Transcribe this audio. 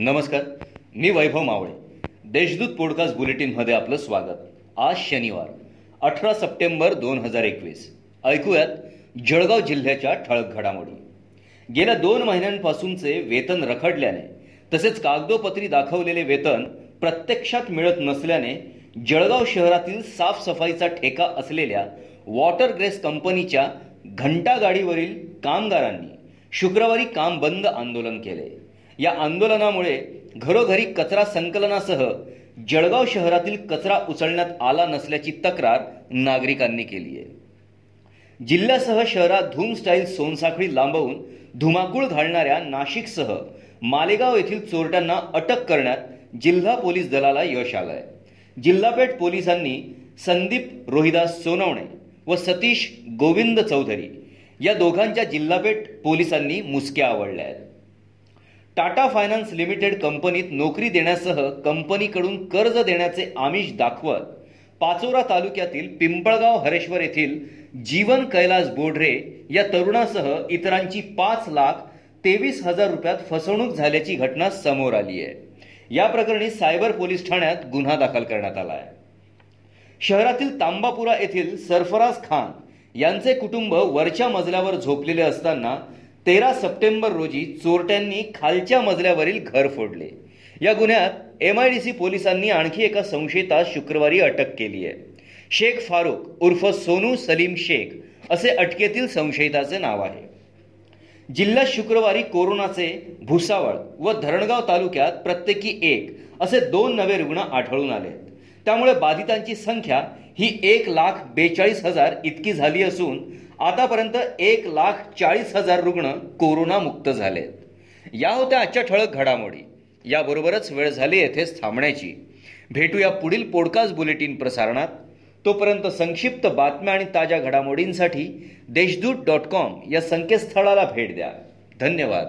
नमस्कार मी वैभव मावळे. देशदूत पॉडकास्ट बुलेटिनमध्ये आपलं स्वागत. आज शनिवार अठरा सप्टेंबर दोन हजार एकवीस. ऐकूयात जळगाव जिल्ह्याच्या ठळक घडामोडी. गेल्या दोन महिन्यांपासूनचे वेतन रखडल्याने तसेच कागदोपत्री दाखवलेले वेतन प्रत्यक्षात मिळत नसल्याने जळगाव शहरातील साफसफाईचा ठेका असलेल्या वॉटर ग्रेस कंपनीच्या घंटागाडीवरील कामगारांनी शुक्रवारी काम बंद आंदोलन केले. या आंदोलनामुळे घरोघरी कचरा संकलनासह जळगाव शहरातील कचरा उचलण्यात आला नसल्याची तक्रार नागरिकांनी केली आहे. जिल्ह्यासह शहरात धूम स्टाईल सोनसाखळी लांबवून धुमाकूळ घालणाऱ्या नाशिकसह मालेगाव येथील चोरट्यांना अटक करण्यात जिल्हा पोलीस दलाला यश आलंय. जिल्हापेठ पोलिसांनी संदीप रोहिदास सोनवणे व सतीश गोविंद चौधरी या दोघांच्या जिल्हापेठ पोलिसांनी मुसक्या आवडल्या आहेत. टाटा फायनान्स लिमिटेड कंपनीत नोकरी देण्यासह कंपनीकडून कर्ज देण्याचे आमिष दाखवत पाचोरा तालुक्यातील पिंपळगाव हरेश्वर येथील जीवन कैलास बोढरे या तरुणासह इतरांची पाच लाख तेवीस हजार रुपयात फसवणूक झाल्याची घटना समोर आली आहे. या प्रकरणी सायबर पोलीस ठाण्यात गुन्हा दाखल करण्यात आला आहे. शहरातील तांबापुरा येथील सरफराज खान यांचे कुटुंब वरच्या मजल्यावर झोपलेले असताना तेरा सप्टेंबर रोजी चोरट्यांनी खालच्या मजल्यावरील घर फोडले. या गुन्ह्यात एम आय डी सी पोलिसांनी आणखी एका संशयितास शुक्रवारी अटक केली आहे. शेख फारुख उर्फ सोनू सलीम शेख असे अटकेतील संशयिताचे नाव आहे. जिल्ह्यात शुक्रवारी कोरोनाचे भुसावळ व धरणगाव तालुक्यात प्रत्येकी एक असे दोन नवे रुग्ण आढळून आले. त्यामुळे बाधितांची संख्या ही एक लाख बेचाळीस हजार इतकी झाली असून आतापर्यंत एक लाख चाळीस हजार रुग्ण कोरोनामुक्त झालेत. या होत्या आजच्या ठळक घडामोडी. याबरोबरच वेळ झाली येथेच थांबण्याची. भेटूया पुढील पॉडकास्ट बुलेटिन प्रसारणात. तोपर्यंत संक्षिप्त बातम्या आणि ताज्या घडामोडींसाठी देशदूत डॉट कॉम या संकेतस्थळाला भेट द्या. धन्यवाद.